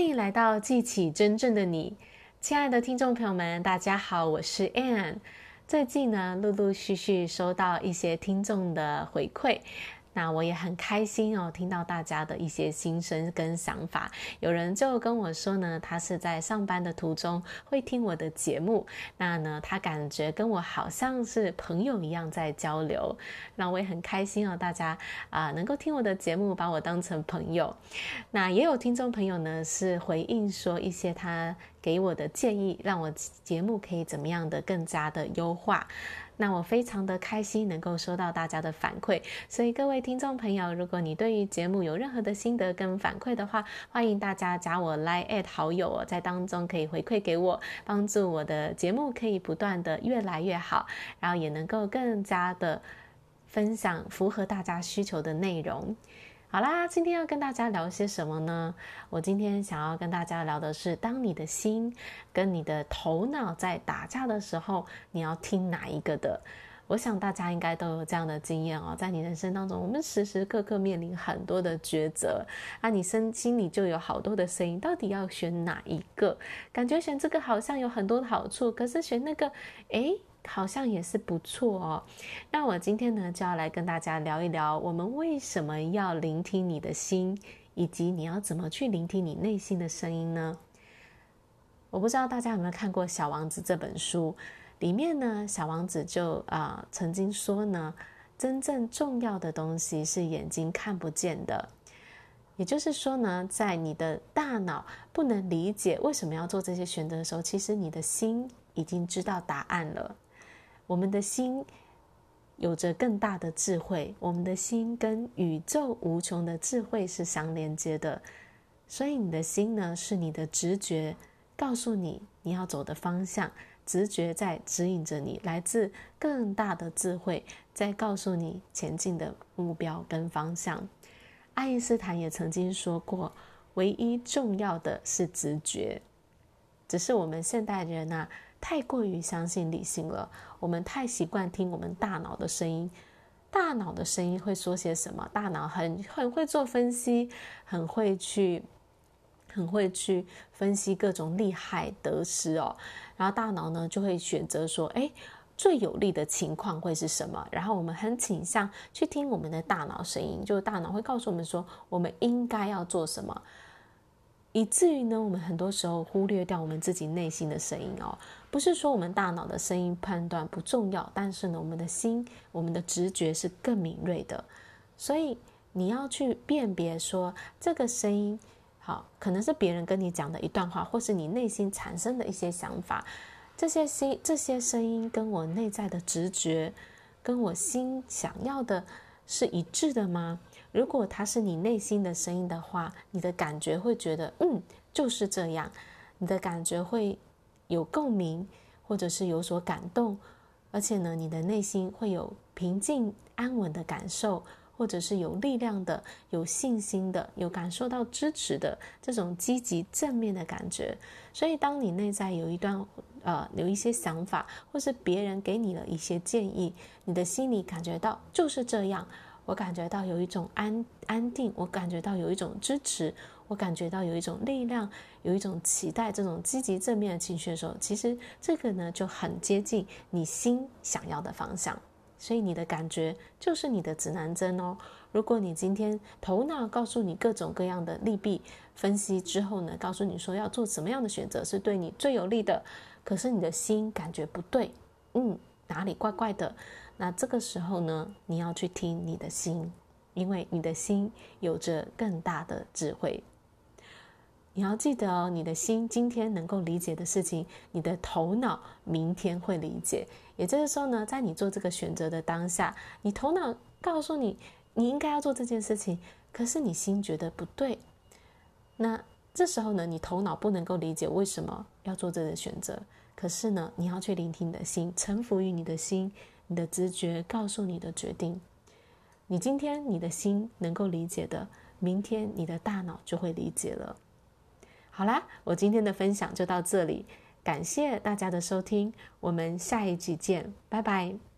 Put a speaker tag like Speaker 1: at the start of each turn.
Speaker 1: 欢迎来到记起真正的你，亲爱的听众朋友们，大家好，我是 Ann。最近呢，陆陆续续收到一些听众的回馈。那我也很开心哦，听到大家的一些心声跟想法。有人就跟我说呢，他是在上班的途中会听我的节目，那呢，他感觉跟我好像是朋友一样在交流。那我也很开心哦，大家啊、能够听我的节目，把我当成朋友。那也有听众朋友呢是回应说一些他给我的建议，让我节目可以怎么样的更加的优化。那我非常的开心能够收到大家的反馈，所以各位听众朋友，如果你对于节目有任何的心得跟反馈的话，欢迎大家加我 Line@ 好友哦，在当中可以回馈给我，帮助我的节目可以不断的越来越好，然后也能够更加的分享符合大家需求的内容。好啦，今天要跟大家聊些什么呢？我今天想要跟大家聊的是，当你的心跟你的头脑在打架的时候，你要听哪一个的？我想大家应该都有这样的经验哦，在你人生当中，我们时时刻刻面临很多的抉择，啊，你身心里就有好多的声音，到底要选哪一个？感觉选这个好像有很多的好处，可是选那个，诶。好像也是不错哦。那我今天呢，就要来跟大家聊一聊，我们为什么要聆听你的心，以及你要怎么去聆听你内心的声音呢？我不知道大家有没有看过《小王子》这本书，里面呢，小王子就啊、曾经说呢，真正重要的东西是眼睛看不见的。也就是说呢，在你的大脑不能理解为什么要做这些选择的时候，其实你的心已经知道答案了。我们的心有着更大的智慧，我们的心跟宇宙无穷的智慧是相连接的，所以你的心呢，是你的直觉告诉你你要走的方向，直觉在指引着你，来自更大的智慧在告诉你前进的目标跟方向。爱因斯坦也曾经说过，唯一重要的是直觉，只是我们现代人啊。太过于相信理性了，我们太习惯听我们大脑的声音。大脑的声音会说些什么？大脑很很会做分析，很会去，很会去分析各种利害得失哦。然后大脑呢就会选择说，哎，最有利的情况会是什么？然后我们很倾向去听我们的大脑声音，就是大脑会告诉我们说，我们应该要做什么。以至于呢，我们很多时候忽略掉我们自己内心的声音哦。不是说我们大脑的声音判断不重要，但是呢，我们的心、我们的直觉是更敏锐的。所以你要去辨别说，这个声音，好，可能是别人跟你讲的一段话，或是你内心产生的一些想法。这些心、这些声音跟我内在的直觉，跟我心想要的是一致的吗？如果它是你内心的声音的话，你的感觉会觉得，嗯，就是这样。你的感觉会有共鸣，或者是有所感动，而且呢，你的内心会有平静安稳的感受，或者是有力量的、有信心的、有感受到支持的这种积极正面的感觉。所以，当你内在有一段呃有一些想法，或是别人给你了一些建议，你的心里感觉到就是这样。我感觉到有一种安安定，我感觉到有一种支持，我感觉到有一种力量，有一种期待，这种积极正面的情绪的时候，其实这个呢就很接近你心想要的方向。所以你的感觉就是你的指南针哦。如果你今天头脑告诉你各种各样的利弊分析之后呢，告诉你说要做什么样的选择是对你最有利的，可是你的心感觉不对，嗯，哪里怪怪的？那这个时候呢，你要去听你的心，因为你的心有着更大的智慧。你要记得哦，你的心今天能够理解的事情，你的头脑明天会理解。也就是说呢，在你做这个选择的当下，你头脑告诉你你应该要做这件事情，可是你心觉得不对。那这时候呢，你头脑不能够理解为什么要做这个选择，可是呢，你要去聆听你的心，臣服于你的心。你的直觉告诉你的决定，你今天你的心能够理解的，明天你的大脑就会理解了。好啦，我今天的分享就到这里，感谢大家的收听，我们下一集见，拜拜。